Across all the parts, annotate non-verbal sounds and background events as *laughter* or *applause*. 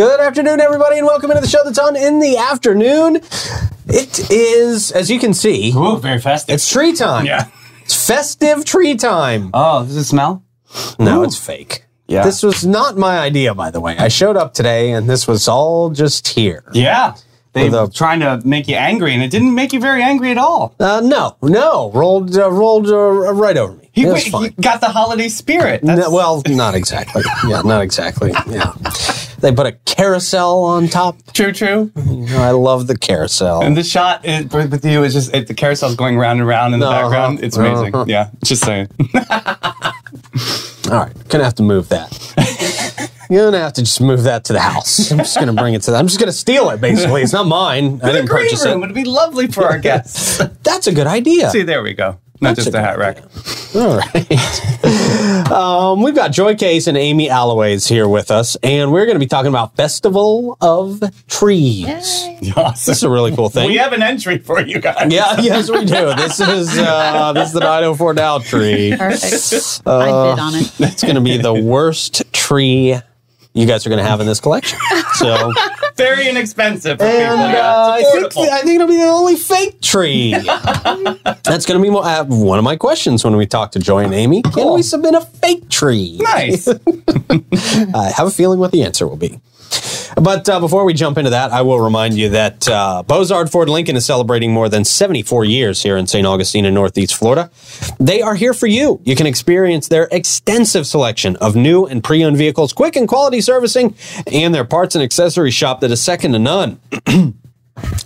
Good afternoon, everybody, and welcome into the show that's on in the afternoon. It is, as you can see, Ooh, very festive. it's tree time. yeah. It's festive tree time. Oh, does it smell? No, it's fake. Yeah. This was not my idea, by the way. I showed up today, and this was all just here. Yeah. They were a- trying to make you angry, and it didn't make you very angry at all. Uh, no, no, rolled uh, rolled uh, right over me. He, it was you fine. got the holiday spirit. No, well, not exactly. Yeah, not exactly. Yeah, they put a carousel on top. true, true. You know, I love the carousel. And the shot is, with you is just it, the carousel's going round and round in the Uh-huh. background. It's amazing. Uh-huh. Yeah, just saying. All right, gonna have to move that. You're gonna have to just move that to the house. I'm just gonna bring it to. The, I'm just gonna steal it. Basically, it's not mine. I didn't purchase room it. would be lovely for our *laughs* guests. That's a good idea. See, there we go. Not That's just a a hat good rack. All right. *laughs* um, we've got Joy Case and Amy Alloways here with us, and we're going to be talking about Festival of Trees. This Awesome. is a really cool thing. We have an entry for you guys. yeah, *laughs* yes, we do. This is uh, this is the 904 Now tree. Perfect. Uh, I bid on it. It's going to be the worst tree you guys are going to have in this collection. So, *laughs* Very inexpensive for and uh, I think. I think it'll be the only fake tree. *laughs* That's going to be mo- uh, one of my questions when we talk to Joy and Amy. Can Cool. we submit a fake tree? nice. *laughs* I have a feeling what the answer will be. But uh, before we jump into that, I will remind you that uh, Bozard Ford Lincoln is celebrating more than 74 years here in St. Augustine in Northeast Florida. They are here for you. You can experience their extensive selection of new and pre owned vehicles, quick and quality servicing, and their parts and accessory shop that is second to none. *clears throat*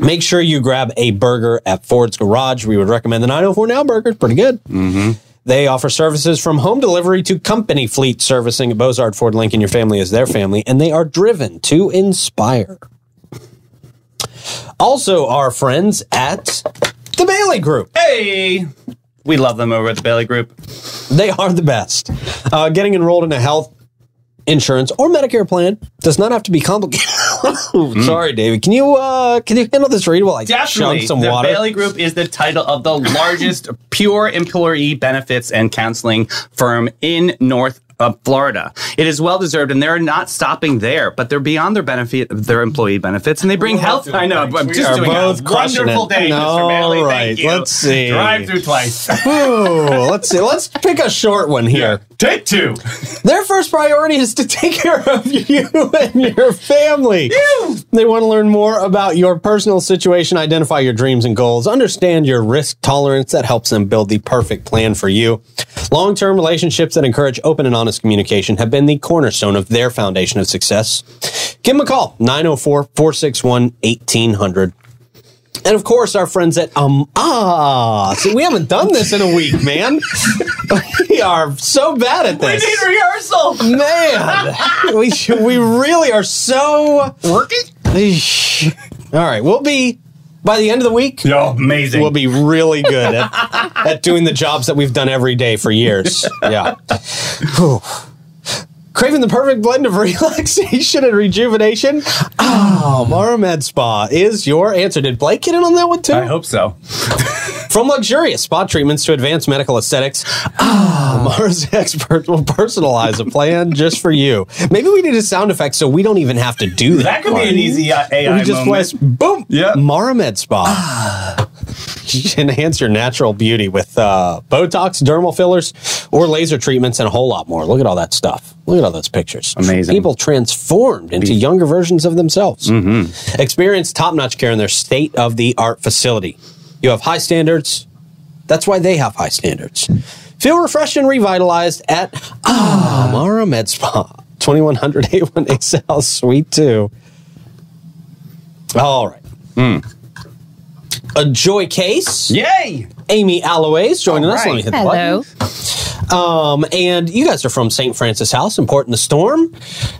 Make sure you grab a burger at Ford's Garage. We would recommend the 904 Now burger. Pretty good. They offer services from home delivery to company fleet servicing Bozard Ford Lincoln. Your family is their family, and they are driven to inspire. Also, our friends at the Bailey Group. Hey, we love them over at the Bailey Group. They are the best. Uh, getting enrolled in a health insurance or Medicare plan does not have to be complicated. *laughs* *laughs* Sorry, David. Can you uh, can you handle this read while I Definitely, chug some the water? Bailey Group is the title of the largest *laughs* pure employee benefits and counseling firm in North. Uh, Florida. It is well deserved, and they're not stopping there, but they're beyond their benefit, their employee benefits, and they bring health. I know, but I'm We just are doing both a wonderful it. day, Mr. All Bailey. right, Thank you. let's see. Drive through twice. Ooh, let's see. Let's pick a short one here. Take two. Their first priority is to take care of you and your family. They want to learn more about your personal situation, identify your dreams and goals, understand your risk tolerance that helps them build the perfect plan for you. Long term relationships that encourage open and honest communication have been the cornerstone of their foundation of success. Give them a call 904 461 1800. And of course, our friends at um ah. See, we haven't done this in a week, man. *laughs* we are so bad at this. We need rehearsal. Man, we should, we really are so Working? All right, we'll be by the end of the week. Yo, amazing. We'll be really good at, at doing the jobs that we've done every day for years. *laughs* Yeah. Whew. Craving the perfect blend of *laughs* relaxation and rejuvenation? Oh, Mara Med Spa is your answer. Did Blake get in on that one too? I hope so. *laughs* From luxurious spa treatments to advanced medical aesthetics, ah, Mars expert will personalize a plan *laughs* just for you. Maybe we need a sound effect so we don't even have to do that. That could be an easy uh, AI We just moment. press boom. Yeah. Mara Med Spa. *laughs* Enhance your natural beauty with uh, Botox, dermal fillers, or laser treatments, and a whole lot more. Look at all that stuff. Look at all those pictures. Amazing. People transformed into younger versions of themselves. Experience top notch care in their state of the art facility. You have high standards. That's why they have high standards. Feel refreshed and revitalized at Ah Mara Med Spa, 2100 A1A South Suite 2. All right. A Joy Case, Yay! Amy Alloways joining All us. Let me right. hit the Hello. button. Um, and you guys are from St. Francis House in Port in the Storm.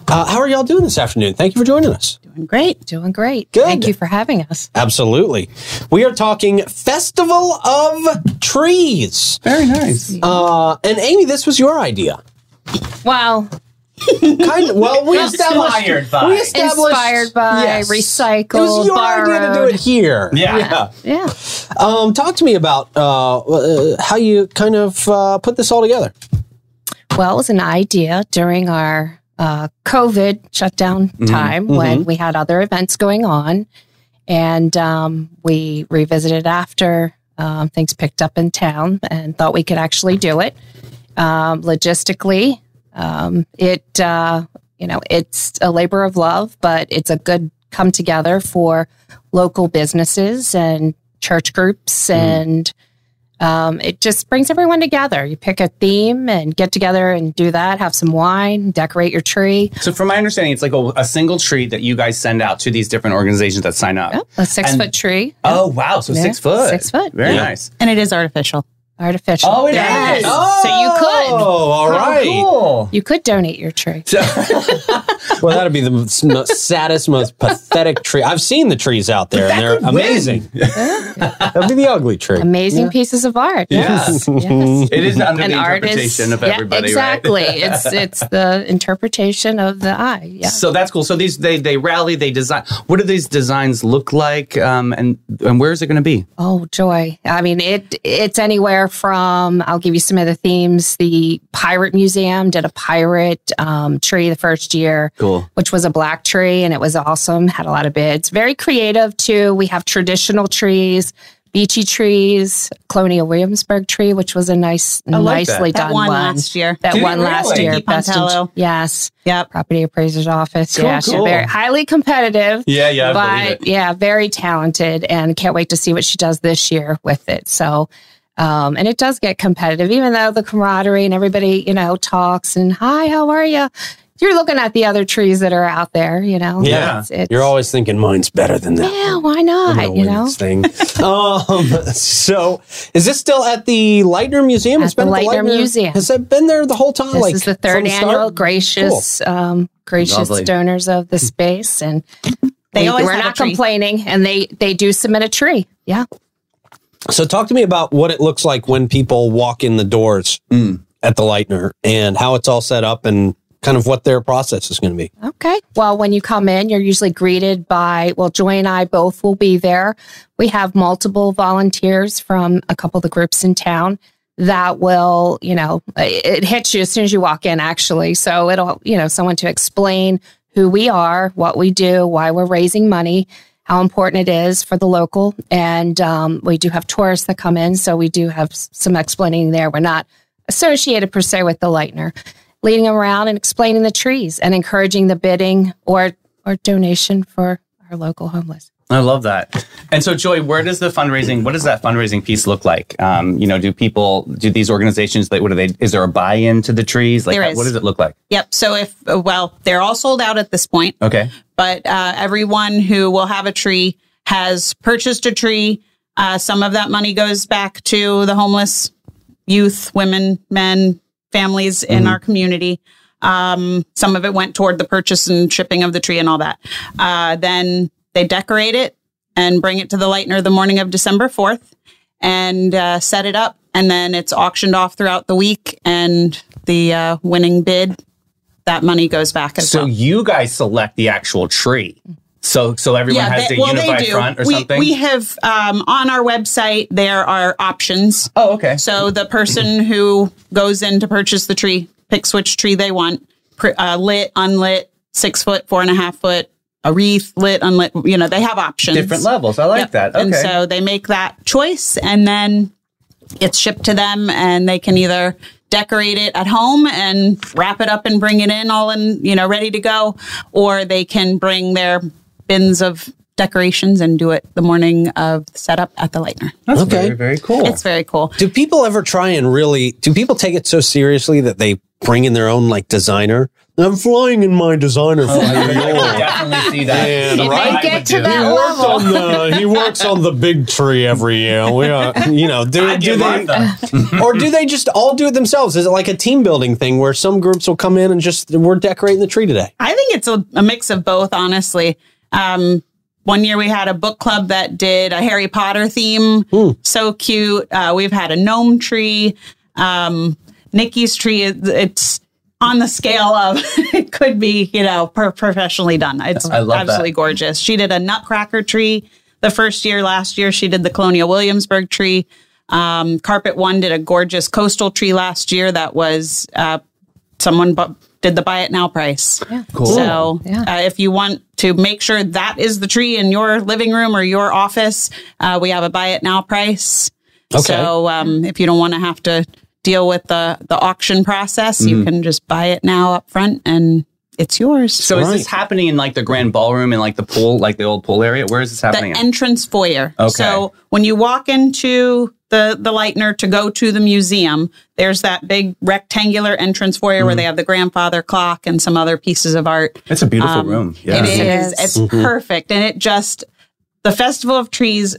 Uh, how are y'all doing this afternoon? Thank you for joining us. Doing great. Doing great. Good. Thank you for having us. Absolutely. We are talking Festival of Trees. Very nice. Uh, and Amy, this was your idea. Wow. *laughs* Kind of. Well, we established. Inspired by. We established. Inspired by, Yes. recycled, It was your idea to do it here. Yeah. Yeah. Um, talk to me about uh, uh, how you kind of uh, put this all together. Well, it was an idea during our uh, COVID shutdown time when we had other events going on. And um, we revisited after um, things picked up in town and thought we could actually do it. Um, logistically, um, it, uh, you know, it's a labor of love, but it's a good come together for local businesses and church groups and um, it just brings everyone together. You pick a theme and get together and do that. Have some wine, decorate your tree. So, from my understanding, it's like a, a single tree that you guys send out to these different organizations that sign up. A six And- foot tree, Oh, wow. So, Yeah, six foot. six foot. Very Yeah. nice. And it is artificial. Artificial. Oh, it Yes. is. So you could Oh, all right. Cool. you could donate your tree. *laughs* Well, that'd be the most, most saddest, most pathetic tree. I've seen the trees out there, and they're amazing. *laughs* that'd be the ugly tree. Amazing pieces of art. Yes. *laughs* yes. It is under An the artist. interpretation of yeah, everybody, exactly. right? it's it's the interpretation of the eye. Yeah. So that's cool. So these they they rally, they design. What do these designs look like, um, and and where is it going to be? Oh joy! I mean, it it's anywhere from. I'll give you some of the themes. The Pirate Museum did a pirate um, tree the first year, Cool. which was a black tree, and it was awesome. Had a lot of bids. Very creative too. We have traditional trees, beachy trees, Colonial Williamsburg tree, which was a nice, like that. nicely That done won one. last year. That Did it one last year. Vicky Best in- yes, Yep. property appraiser's office. Cool, yeah, she's cool. very highly competitive Yeah, yeah, I believe but yeah, very talented, and can't wait to see what she does this year with it. So, um, and it does get competitive, even though the camaraderie and everybody, you know, talks and hi, how are you? You're looking at the other trees that are out there, you know. Yeah. It's- it's- You're always thinking mine's better than that. yeah, why I'm not? You win know, this thing. um, so, is this still at the Lightner Museum? At the Lightner Museum. Has it been there the whole time? this like is the from third start? annual gracious, um, gracious Lovely. donors of the space, and They we, always we're have a not tree. complaining, and they they do submit a tree. Yeah. So, talk to me about what it looks like when people walk in the doors mm. at the Lightner and how it's all set up and kind of what their process is going to be. Okay. Well, when you come in, you're usually greeted by, well, Joy and I both will be there. We have multiple volunteers from a couple of the groups in town that will, you know, it hits you as soon as you walk in, actually. So it'll, you know, someone to explain who we are, what we do, why we're raising money, how important it is for the local. And um, we do have tourists that come in. So we do have some explaining there. We're not associated per se with the Lightner, leading them around and explaining the trees and encouraging the bidding or or donation for our local homeless. I love that. And so, Joy, where does the fundraising? What does that fundraising piece look like? Um, you know, do people do these organizations? That what are they? Is there a buy-in to the trees? Like, There how- is. what does it look like? Yep. So if uh, well, they're all sold out at this point, Okay. But uh, everyone who will have a tree has purchased a tree. Uh, some of that money goes back to the homeless youth, women, men, families in our community. Um, some of it went toward the purchase and shipping of the tree and all that. Uh, then they decorate it and bring it to the Lightner the morning of December 4th and uh, set it up. And then it's auctioned off throughout the week. And the uh, winning bid, that money goes back as So well. you guys select the actual tree. So so everyone has they- a unified front or we, something. We have um, on our website there are options. oh, okay. So the person who goes in to purchase the tree picks which tree they want, uh, lit, unlit, six foot, four and a half foot, a wreath, lit, unlit. You know, they have options. Different levels. I like Yep. that. Okay. And so they make that choice, and then it's shipped to them, and they can either decorate it at home and wrap it up and bring it in all in, you know, ready to go, or they can bring their bins of decorations and do it the morning of the setup at the Lightner. That's Okay. very very cool. It's very cool. Do people ever try and really? Do people take it so seriously that they bring in their own like designer? I'm flying in my designer. I fly. can definitely see that. Man, It right? may I get to that He works level. on the he works on the big tree every year. We are, you know, do, I'd do get they or do they just all do it themselves? Is it like a team building thing where some groups will come in and just we're decorating the tree today? I think it's a, a mix of both, honestly. Um, one year we had a book club that did a Harry Potter theme. So cute. Uh, we've had a gnome tree. Um, Nikki's tree, is- it's on the scale of *laughs* it could be, you know, per- professionally done. It's I love that. absolutely gorgeous. She did a nutcracker tree the first year. Last year, she did the Colonial Williamsburg tree. Um, Carpet One did a gorgeous coastal tree last year that was uh, someone bu- did the buy it now price. Cool. So Yeah. uh, if you want to make sure that is the tree in your living room or your office, uh, we have a buy it now price. Okay. So um, if you don't want to have to deal with the the auction process, you Mm-hmm. can just buy it now up front and it's yours. So is this happening in like the grand ballroom in like the pool, like the old pool area? Where is this the happening? at? entrance foyer. Okay. So when you walk into the the Lightner to go to the museum, there's that big rectangular entrance foyer Mm-hmm. where they have the grandfather clock and some other pieces of art. it's a beautiful Um, room. Yeah. It is. Yes. It's perfect. And it just, the Festival of Trees,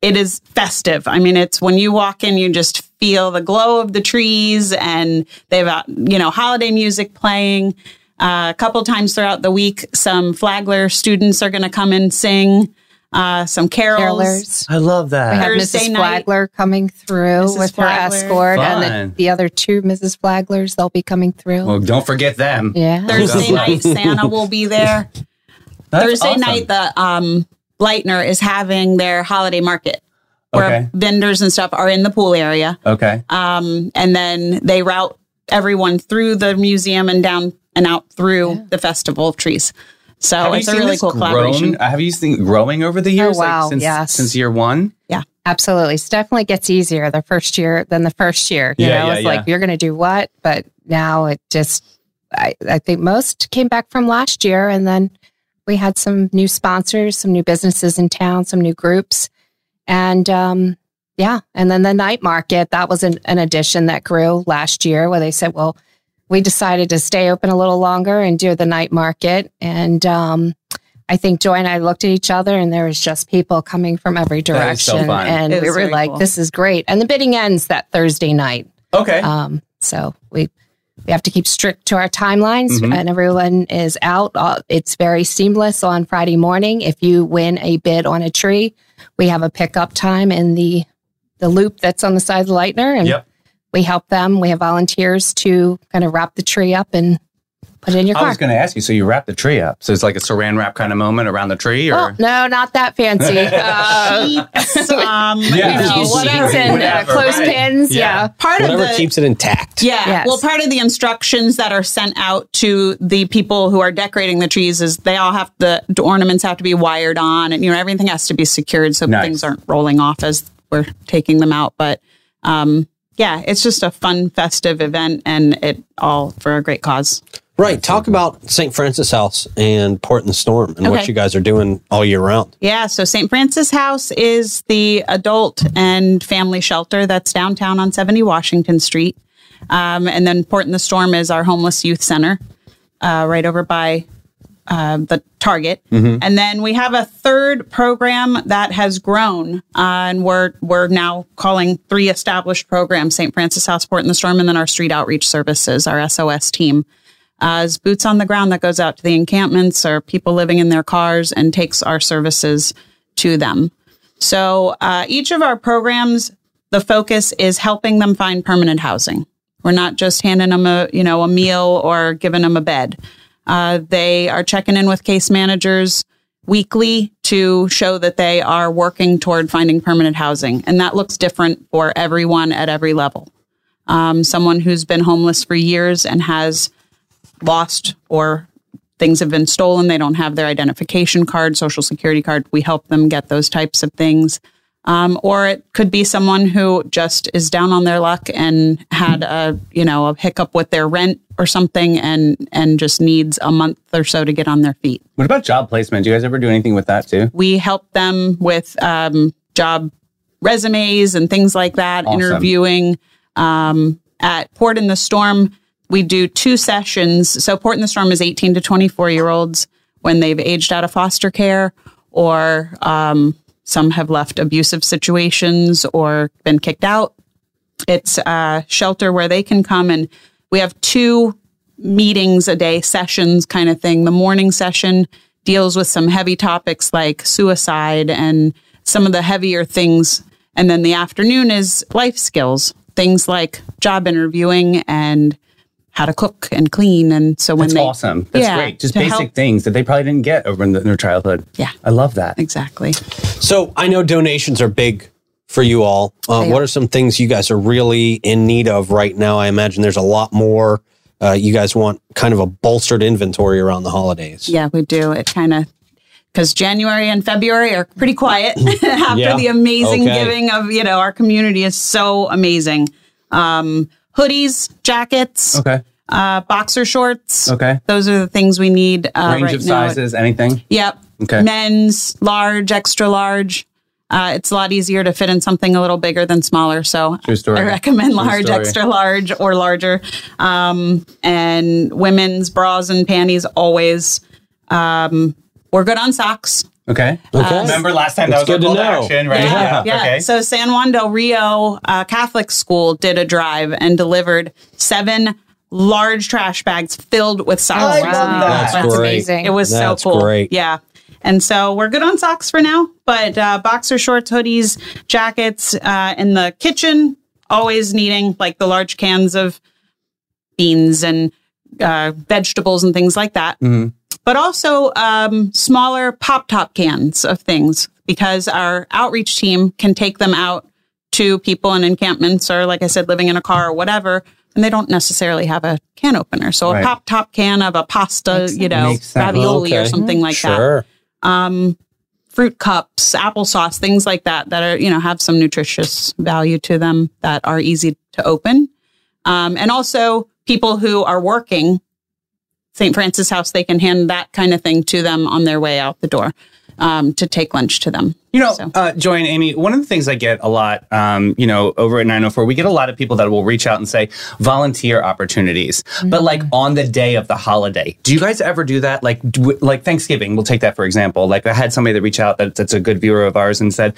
it is festive. I mean, it's when you walk in, you just feel the glow of the trees and they've got, you know, holiday music playing. Uh, a couple times throughout the week, some Flagler students are going to come and sing uh, some carols. Carolers. I love that. We have Thursday Mrs. night. Flagler coming through Mrs. with her Flagler. escort, and the, the other two Mrs. Flaglers, they'll be coming through. Well, don't forget them. yeah. Thursday night, Santa will be there. *laughs* That's Thursday awesome. night, the um, Lightner is having their holiday market where Okay. vendors and stuff are in the pool area. Okay. Um, and then they route everyone through the museum and down and out through the Festival of Trees. So Have it's a really this cool collaboration. grown- Have you seen growing over the years? Oh, wow, Like since, yes. since year one? Yeah. Absolutely. It definitely gets easier the first year than the first year. You Yeah, know, yeah, it's yeah. like you're going to do what? But now it just, I, I think most came back from last year. And then we had some new sponsors, some new businesses in town, some new groups. And um, yeah. And then the night market, that was an, an addition that grew last year where they said, well, we decided to stay open a little longer and do the night market. And um, I think Joy and I looked at each other and there was just people coming from every That is so direction. And It we were like, cool. this is great. And the bidding ends that Thursday night. Okay. Um, so we we have to keep strict to our timelines Mhm. and everyone is out. Uh, it's very seamless on Friday morning. If you win a bid on a tree, we have a pickup time in the the loop that's on the side of the Lightner and Yep. we help them. We have volunteers to kind of wrap the tree up and put it in your I was going to ask you. So you wrap the tree up. So it's like a saran wrap kind of moment around the tree, or Oh, no, not that fancy. Uh, Sheets, um, Yeah. you know, sheets and uh, clothespins. right. Yeah. Yeah. Part Whatever of the keeps it intact. Yeah. Yes. Well, part of the instructions that are sent out to the people who are decorating the trees is they all have the, the ornaments have to be wired on and, you know, everything has to be secured so Nice. things aren't rolling off as we're taking them out. But, um, yeah, it's just a fun, festive event and it all for a great cause. Right. Talk about St. Francis House and Port in the Storm and what you guys are doing all year round. Yeah, so St. Francis House is the adult and family shelter that's downtown on 70 Washington Street. Um, and then Port in the Storm is our homeless youth center uh, right over by uh, the Target. And then we have a third program that has grown, uh, and we're we're now calling three established programs: St. Francis House, Port in the Storm, and then our street outreach services, our SOS team. Is boots on the ground that goes out to the encampments or people living in their cars and takes our services to them. So uh, each of our programs, the focus is helping them find permanent housing. We're not just handing them a you know a meal or giving them a bed. Uh, they are checking in with case managers weekly to show that they are working toward finding permanent housing, and that looks different for everyone at every level. Um, someone who's been homeless for years and has lost or things have been stolen, they don't have their identification card, social security card. We help them get those types of things. Um, or it could be someone who just is down on their luck and had a you know a hiccup with their rent or something and and just needs a month or so to get on their feet. what about job placement? Do you guys ever do anything with that too? We help them with um, job resumes and things like that, Awesome. interviewing. Um, at Port in the Storm, we do two sessions. So, Port in the Storm is 18 to 24 year olds when they've aged out of foster care or um, some have left abusive situations or been kicked out. It's a shelter where they can come and we have two meetings a day, sessions kind of thing. The morning session deals with some heavy topics like suicide and some of the heavier things. And then the afternoon is life skills, things like job interviewing and how to cook and clean. And so when they. That's they, awesome. That's Yeah, great. Just basic help- things that they probably didn't get over in the, their childhood. Yeah. I love that. exactly. So I know donations are big for you all. Uh, what are. are some things you guys are really in need of right now? I imagine there's a lot more uh, you guys want kind of a bolstered inventory around the holidays. Yeah, we do. It kind of because January and February are pretty quiet *laughs* *laughs* after Yeah. the amazing Okay. giving of you know our community is so amazing. Um, hoodies, jackets, Okay. uh, boxer shorts. Okay. Those are the things we need uh, Range right of now. sizes, anything? Yep. Okay. Men's, large, extra large. Uh, it's a lot easier to fit in something a little bigger than smaller. So. I recommend large, extra large, or larger. Um, and women's bras and panties always. Um, we're good on socks. Okay. Okay. Remember last time that was our good to to know. action, right? Yeah, yeah. Okay. So San Juan del Rio uh, Catholic School did a drive and delivered seven large trash bags filled with socks. I love that. That's great. amazing. It was That's so cool. great. Yeah. And so we're good on socks for now, but uh, boxer shorts, hoodies, jackets uh, in the kitchen, always needing like the large cans of beans and uh, vegetables and things like that. But also um, smaller pop top cans of things because our outreach team can take them out to people in encampments or, like I said, living in a car or whatever. And they don't necessarily have a can opener. So Right. a pop top can of a pasta, you know, Makes sense. ravioli or something like that sure. fruit cups, applesauce, things like that that are, you know, have some nutritious value to them that are easy to open. Um, and also people who are working St. Francis House, they can hand that kind of thing to them on their way out the door um, to take lunch to them. You know, So- uh, Joy and Amy, one of the things I get a lot, um, you know, over at 904, we get a lot of people that will reach out and say volunteer opportunities, but like on the day of the holiday. Do you guys ever do that? Like, do, like Thanksgiving, we'll take that for example. Like, I had somebody that reach out that, that's a good viewer of ours and said,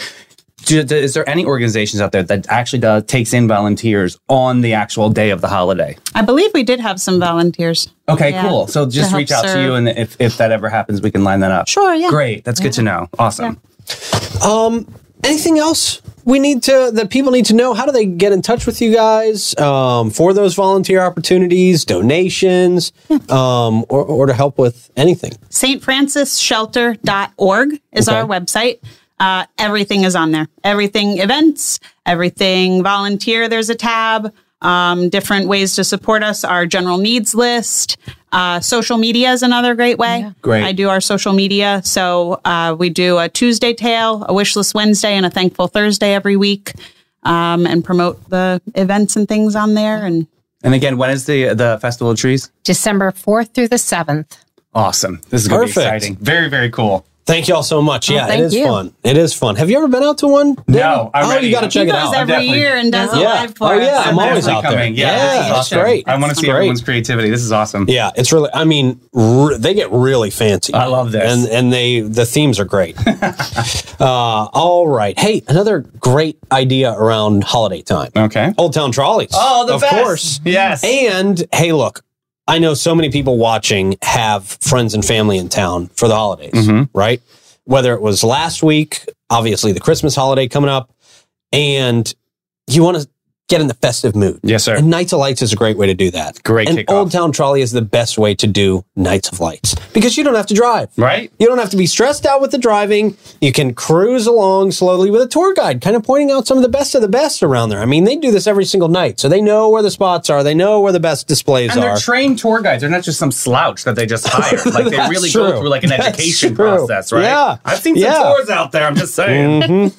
do, do- is there any organizations out there that actually does takes in volunteers on the actual day of the holiday? I believe we did have some volunteers. Okay, Yeah, cool. So just reach out to you, and if, if that ever happens, we can line that up. Sure, yeah. Great. That's good to know. Awesome. Um, Anything else we need to that people need to know? How do they get in touch with you guys um, for those volunteer opportunities, donations, um, or, or to help with anything? stfrancisshelter.org is Okay. our website. Uh, everything is on there. Everything events, everything volunteer. There's a tab. Um, different ways to support us. Our general needs list. Uh, social media is another great way. Great. I do our social media. So uh, we do a Tuesday tale, a wishless Wednesday, and a thankful Thursday every week, um, and promote the events and things on there. And And again, when is the the Festival of Trees? December 4th through the 7th. Awesome. This is going to be Perfect. exciting. Very, very cool. Thank you all so much. Yeah, it thank is you. fun. It is fun. Have you ever been out to one? No, I'm oh, you got to He check he it goes out. every definitely- year and does it Yeah. live for Oh, us. yeah, I'm always Definitely out there. coming. Yeah, Yeah, this is it's awesome. great. I want to see great. everyone's creativity. This is awesome. Yeah, it's really. I mean, r- they get really fancy. I love this. and and they the themes are great. *laughs* uh, all right, hey, another great idea around holiday time. Okay. Old Town Trolleys. Oh, the of best. course. Yes. And hey, look, I know so many people watching have friends and family in town for the holidays, Mm-hmm. right? Whether it was last week, obviously the Christmas holiday coming up, and you want to get in the festive mood. Yes, sir. And Nights of Lights is a great way to do that. Great And kickoff. Old Town Trolley is the best way to do Nights of Lights because you don't have to drive. Right? You don't have to be stressed out with the driving. You can cruise along slowly with a tour guide, kind of pointing out some of the best of the best around there. I mean, they do this every single night, so they know where the spots are. They know where the best displays are. And they're trained tour guides. They're not just some slouch that they just *laughs* hired. Like they really true. go through like an That's education true. process, right? Yeah. I've seen some Yeah. Mm-hmm. tours out there. I'm just saying.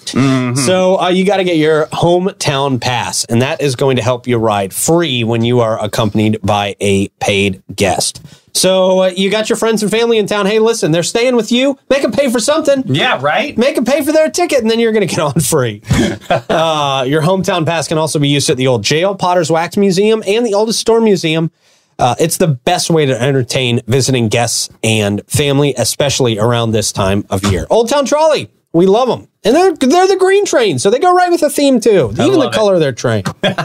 So uh, you got to get your hometown pass, and that is going to help you ride free when you are accompanied by a paid guest. So uh, you got your friends and family in town. Hey, listen, they're staying with you. Make them pay for something. Yeah, right? Make them pay for their ticket, and then you're going to get on free. *laughs* uh, your hometown pass can also be used at the old jail, Potter's Wax Museum, and the Oldest Store Museum. Uh, it's the best way to entertain visiting guests and family, especially around this time of year. Old Town Trolley, we love them. And they're, they're the green train, so they go right with the theme too. Even the love it. color of their train. *laughs*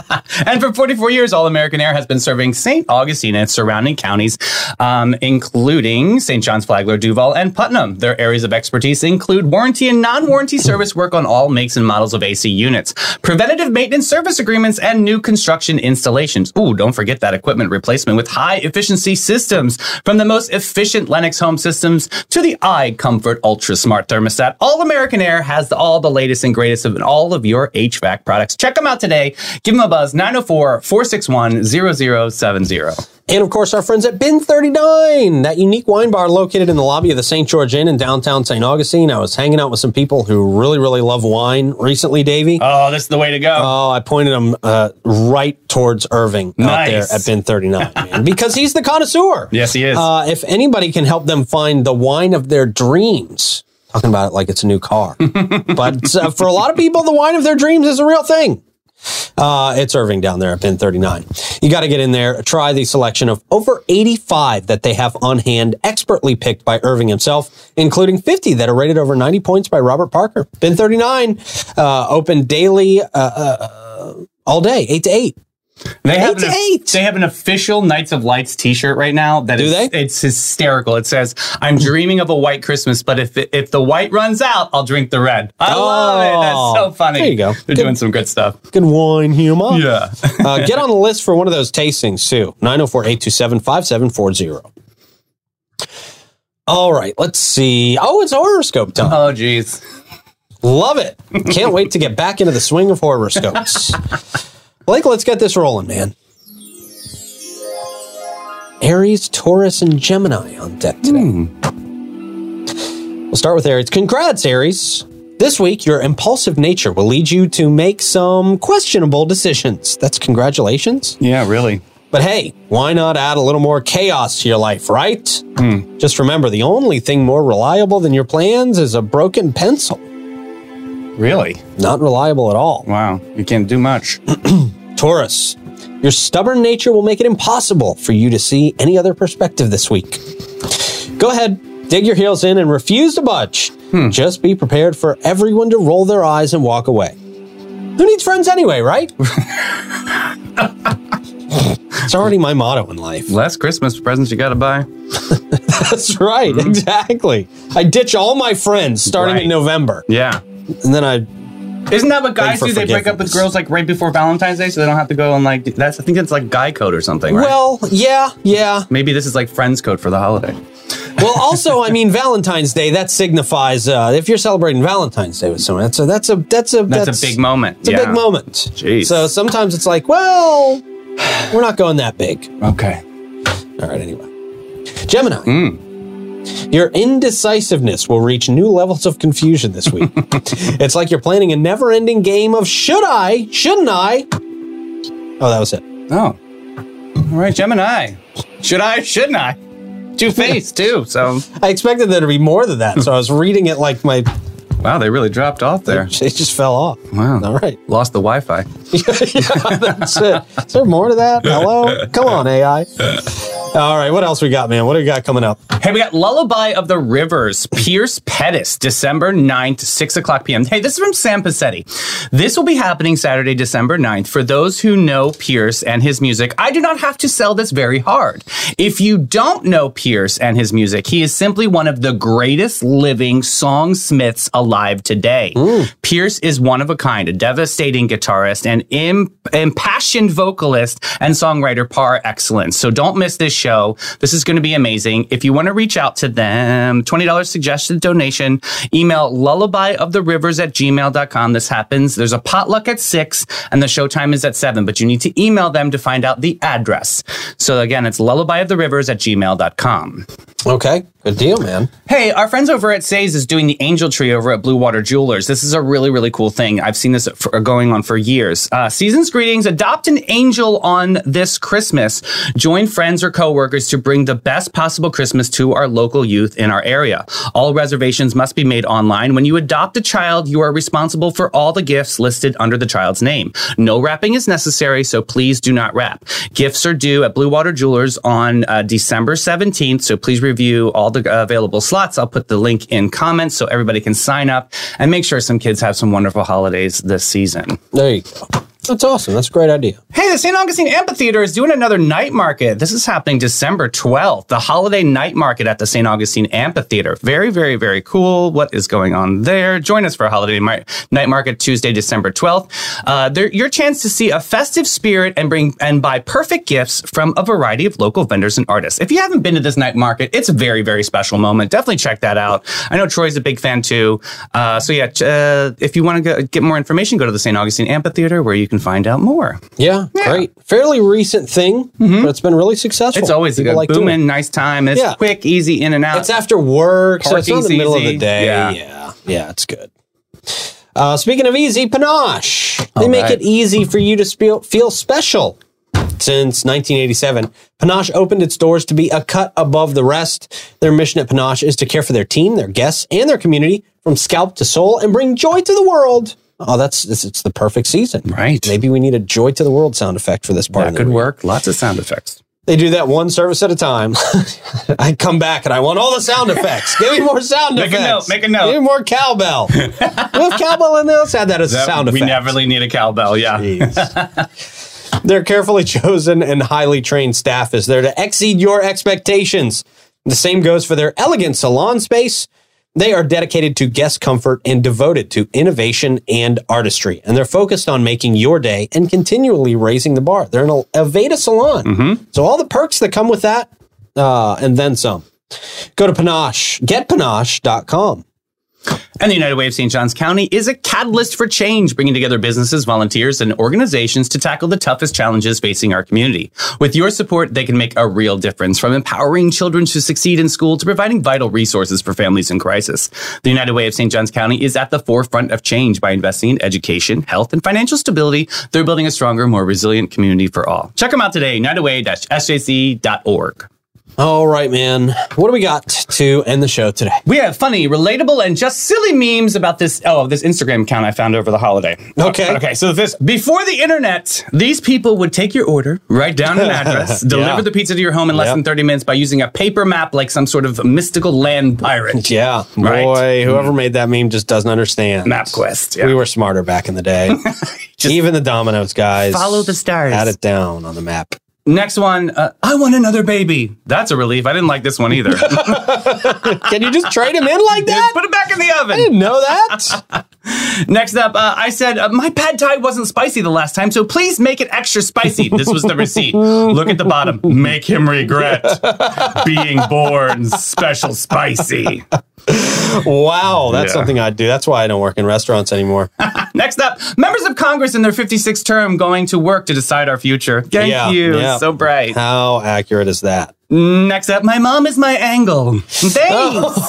And for 44 years, All American Air has been serving St. Augustine and surrounding counties, um, including St. John's, Flagler, Duval, and Putnam. Their areas of expertise include warranty and non warranty service work on all makes and models of AC units, preventative maintenance service agreements, and new construction installations. Ooh, don't forget that equipment replacement with high efficiency systems from the most efficient Lennox home systems to the iComfort Ultra Smart Thermostat. All American Air has all the latest and greatest of all of your HVAC products. Check them out today. Give them a buzz 904 461 0070. And of course, our friends at Bin 39, that unique wine bar located in the lobby of the St. George Inn in downtown St. Augustine. I was hanging out with some people who really, really love wine recently, Davey. Oh, this is the way to go. Oh, I pointed him uh, right towards Irving out there at Bin 39, man, because he's the connoisseur. Yes, he is. Uh, if anybody can help them find the wine of their dreams, talking about it like it's a new car, but uh, for a lot of people, the wine of their dreams is a real thing. Uh, it's Irving down there at Bin 39. You got to get in there, try the selection of over 85 that they have on hand, expertly picked by Irving himself, including 50 that are rated over 90 points by Robert Parker. Bin 39, uh, open daily, uh, uh, all day, 8 to 8. They have, Eight an, eight. they have an official Nights of Lights T-shirt right now. That Do is- they? It's hysterical. It says, "I'm dreaming of a white Christmas, but if if the white runs out, I'll drink the red." I love it. That's so funny. There you go. They're Good. doing some good stuff. Good wine humor. Yeah. uh, get on the *laughs* list for one of those tastings too. 904 827 5740. All right, let's see. Oh, it's horoscope time. oh, geez. Love it. Can't wait to get back into the swing of horoscopes. *laughs* Blake, let's get this rolling, man. Aries, Taurus, and Gemini on deck today. Hmm. We'll start with Aries. Congrats, Aries. This week, your impulsive nature will lead you to make some questionable decisions. That's congratulations. Yeah, really. But hey, why not add a little more chaos to your life, right? Hmm. Just remember the only thing more reliable than your plans is a broken pencil. Really? Not reliable at all. Wow. You can't do much. *clears throat* Taurus, your stubborn nature will make it impossible for you to see any other perspective this week. Go ahead, dig your heels in and refuse to budge. Hmm. Just be prepared for everyone to roll their eyes and walk away. Who needs friends anyway, right? *laughs* it's already my motto in life. Less Christmas presents you got to buy. *laughs* That's right, mm-hmm. exactly. I ditch all my friends starting Right. in November. Yeah. And then I Isn't that what guys do? They break up with girls like right before Valentine's Day, so they don't have to go and like. That's I think it's like guy code or something, right? Well, yeah, yeah. maybe this is like friends code for the holiday. Well, also, I mean, Valentine's Day that signifies uh, if you're celebrating Valentine's Day with someone, that's a that's a that's a That's, a big moment. It's a big moment. Jeez. So sometimes it's like, well, we're not going that big. Okay. All right, anyway. Gemini. Hmm. Your indecisiveness will reach new levels of confusion this week. *laughs* it's like you're planning a never ending game of should I, shouldn't I? Oh, that was it. Oh. All right, Gemini. Should I? Shouldn't I? Two faced *laughs* too. So I expected there to be more than that, so I was reading it like my. wow, they really dropped off there. *laughs* It just fell off. Wow. All right. Lost the Wi-Fi. yeah, that's it. Is there more to that? Hello? Come on, AI. All right, what else we got, man? What do we got coming up? Hey, we got Lullaby of the Rivers, Pierce Pettis, December 9th, 6 o'clock p.m. Hey, this is from Sam Passetti. This will be happening Saturday, December 9th. For those who know Pierce and his music, I do not have to sell this very hard. If you don't know Pierce and his music, he is simply one of the greatest living songsmiths alive today. Pierce is one of a kind, a devastating guitarist and im- impassioned vocalist and songwriter par excellence. So don't miss this show. This is going to be amazing. If you want to reach out to them, $20 suggested donation, email lullabyoftherivers at gmail.com. This happens. There's a potluck at six and the show time is at seven, but you need to email them to find out the address. So again, it's lullabyoftherivers at gmail.com. Okay, good deal, man. Hey, our friends over at Say's is doing the Angel Tree over at Blue Water Jewelers. This is a really, really cool thing. I've seen this for, going on for years. Uh, season's greetings. Adopt an angel on this Christmas. Join friends or coworkers to bring the best possible Christmas to our local youth in our area. All reservations must be made online. When you adopt a child, you are responsible for all the gifts listed under the child's name. No wrapping is necessary, so please do not wrap. Gifts are due at Blue Water Jewelers on uh, December 17th, so please review all the available slots. I'll put the link in comments so everybody can sign up and make sure some kids have some wonderful holidays this season. There you go. That's awesome. That's a great idea. Hey, the St. Augustine Amphitheater is doing another night market. This is happening December 12th, the holiday night market at the St. Augustine Amphitheater. Very, very, very cool. What is going on there? Join us for a holiday night market Tuesday, December 12th. Uh, there, your chance to see a festive spirit and bring and buy perfect gifts from a variety of local vendors and artists. If you haven't been to this night market, it's a very, very special moment. Definitely check that out. I know Troy's a big fan too. Uh, so yeah, uh, if you want to get more information, go to the St. Augustine Amphitheater where you can find out more. Yeah, great. Fairly recent thing, but it's been really successful. Mm-hmm. It's always a good like doing booming, nice time. It's Yeah. quick, easy in and out. It's after work, so it's Parking's the middle of the day. Yeah. Yeah, yeah, it's good. Uh, speaking of easy, Panache. They All make right. it easy for you to feel, feel special. Since 1987, Panache opened its doors to be a cut above the rest. Their mission at Panache is to care for their team, their guests, and their community from scalp to soul and bring joy to the world. Oh, that's it's, it's the perfect season. Right. Maybe we need a joy to the world sound effect for this part that could year. work. Lots of sound effects. They do that one service at a time. *laughs* I come back and I want all the sound effects. Give me more sound Make a effects. note, make a note. Give me more cowbell. *laughs* we have cowbell in there. Let's add that as a sound we effect. We never really need a cowbell. Yeah. *laughs* Their carefully chosen and highly trained staff is there to exceed your expectations. The same goes for their elegant salon space. They are dedicated to guest comfort and devoted to innovation and artistry. And they're focused on making your day and continually raising the bar. They're an Aveda salon. Mm-hmm. So all the perks that come with that, uh, and then some. Go to Panache, getpanache.com. And the United Way of St. Johns County is a catalyst for change, bringing together businesses, volunteers, and organizations to tackle the toughest challenges facing our community. With your support, they can make a real difference from empowering children to succeed in school to providing vital resources for families in crisis. The United Way of St. Johns County is at the forefront of change by investing in education, health, and financial stability. They're building a stronger, more resilient community for all. Check them out today, unitedway-sjc.org. All right, man. What do we got to end the show today? We have funny, relatable, and just silly memes about this. Oh, this Instagram account I found over the holiday. Okay. Okay. So this before the internet, these people would take your order, write down an address, *laughs* deliver the pizza to your home in less Yep. than thirty minutes by using a paper map, like some sort of mystical land pirate. Yeah, Right. boy, whoever made that meme just doesn't understand. MapQuest. Yeah. We were smarter back in the day. *laughs* Even the Domino's guys Follow the stars. Had it down on the map. Next one. Uh, I want another baby. That's a relief. I didn't like this one either. *laughs* Can you just trade him in like that? Put him back in the oven. I didn't know that. *laughs* Next up, uh, I said, uh, my pad thai wasn't spicy the last time, so please make it extra spicy. This was the receipt. *laughs* Look at the bottom. Make him regret being born special spicy. wow, that's Yeah. something I'd do. That's why I don't work in restaurants anymore. Next up, members of Congress in their 56th term going to work to decide our future. Thank Yeah, you. yeah. So bright. How accurate is that? Next up, my mom is my angle. Thanks. *laughs*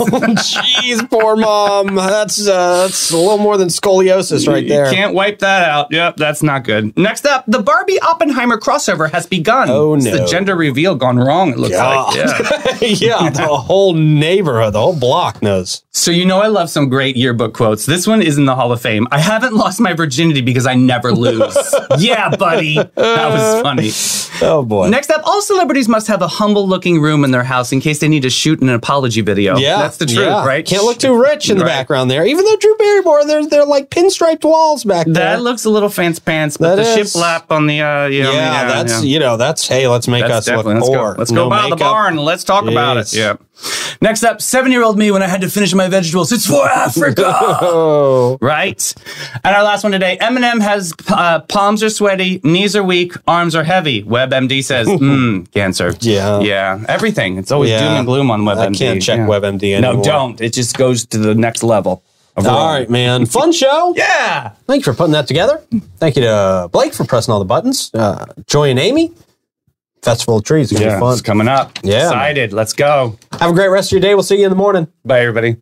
Oh, jeez, poor mom. That's uh, that's a little more than scoliosis right there. You can't wipe that out. Yep, that's not good. Next up, the Barbie Oppenheimer crossover has begun. Oh, It's no. the gender reveal gone wrong, it looks like. Yeah. *laughs* yeah, the whole neighborhood, the whole block knows. So you know I love some great yearbook quotes. This one is in the Hall of Fame. I haven't lost my virginity because I never lose. *laughs* yeah, buddy. That was funny. Oh boy. Next up, all celebrities must have a humble looking room in their house in case they need to shoot an apology video. Yeah, That's the truth, yeah. right? Can't look too rich in the Right. background there. Even though Drew Barrymore, they're they're like pinstriped walls back there. That looks a little fancy pants, but That the is. shiplap on the uh you know, yeah, that's you know that's hey, let's make That's us look. Let's poor. go. Let's No go by the barn. and Let's talk about it. Jeez. Yeah. Next up, seven-year-old me when I had to finish my vegetables. It's for Africa. *laughs* Right? And our last one today Eminem has uh, palms are sweaty, knees are weak, arms are heavy. WebMD says, *laughs* mm, cancer. Yeah. Yeah. Everything. It's always Yeah. doom and gloom on WebMD. I can't check Yeah. WebMD No, don't. It just goes to the next level. All wrong. right, man. *laughs* Fun show. Yeah. Thank you for putting that together. Thank you to Blake for pressing all the buttons. Uh, Joy and Amy. Festival of Trees gonna Yeah. be fun. It's coming up. Yeah. Excited. Let's go. Have a great rest of your day. We'll see you in the morning. Bye, everybody.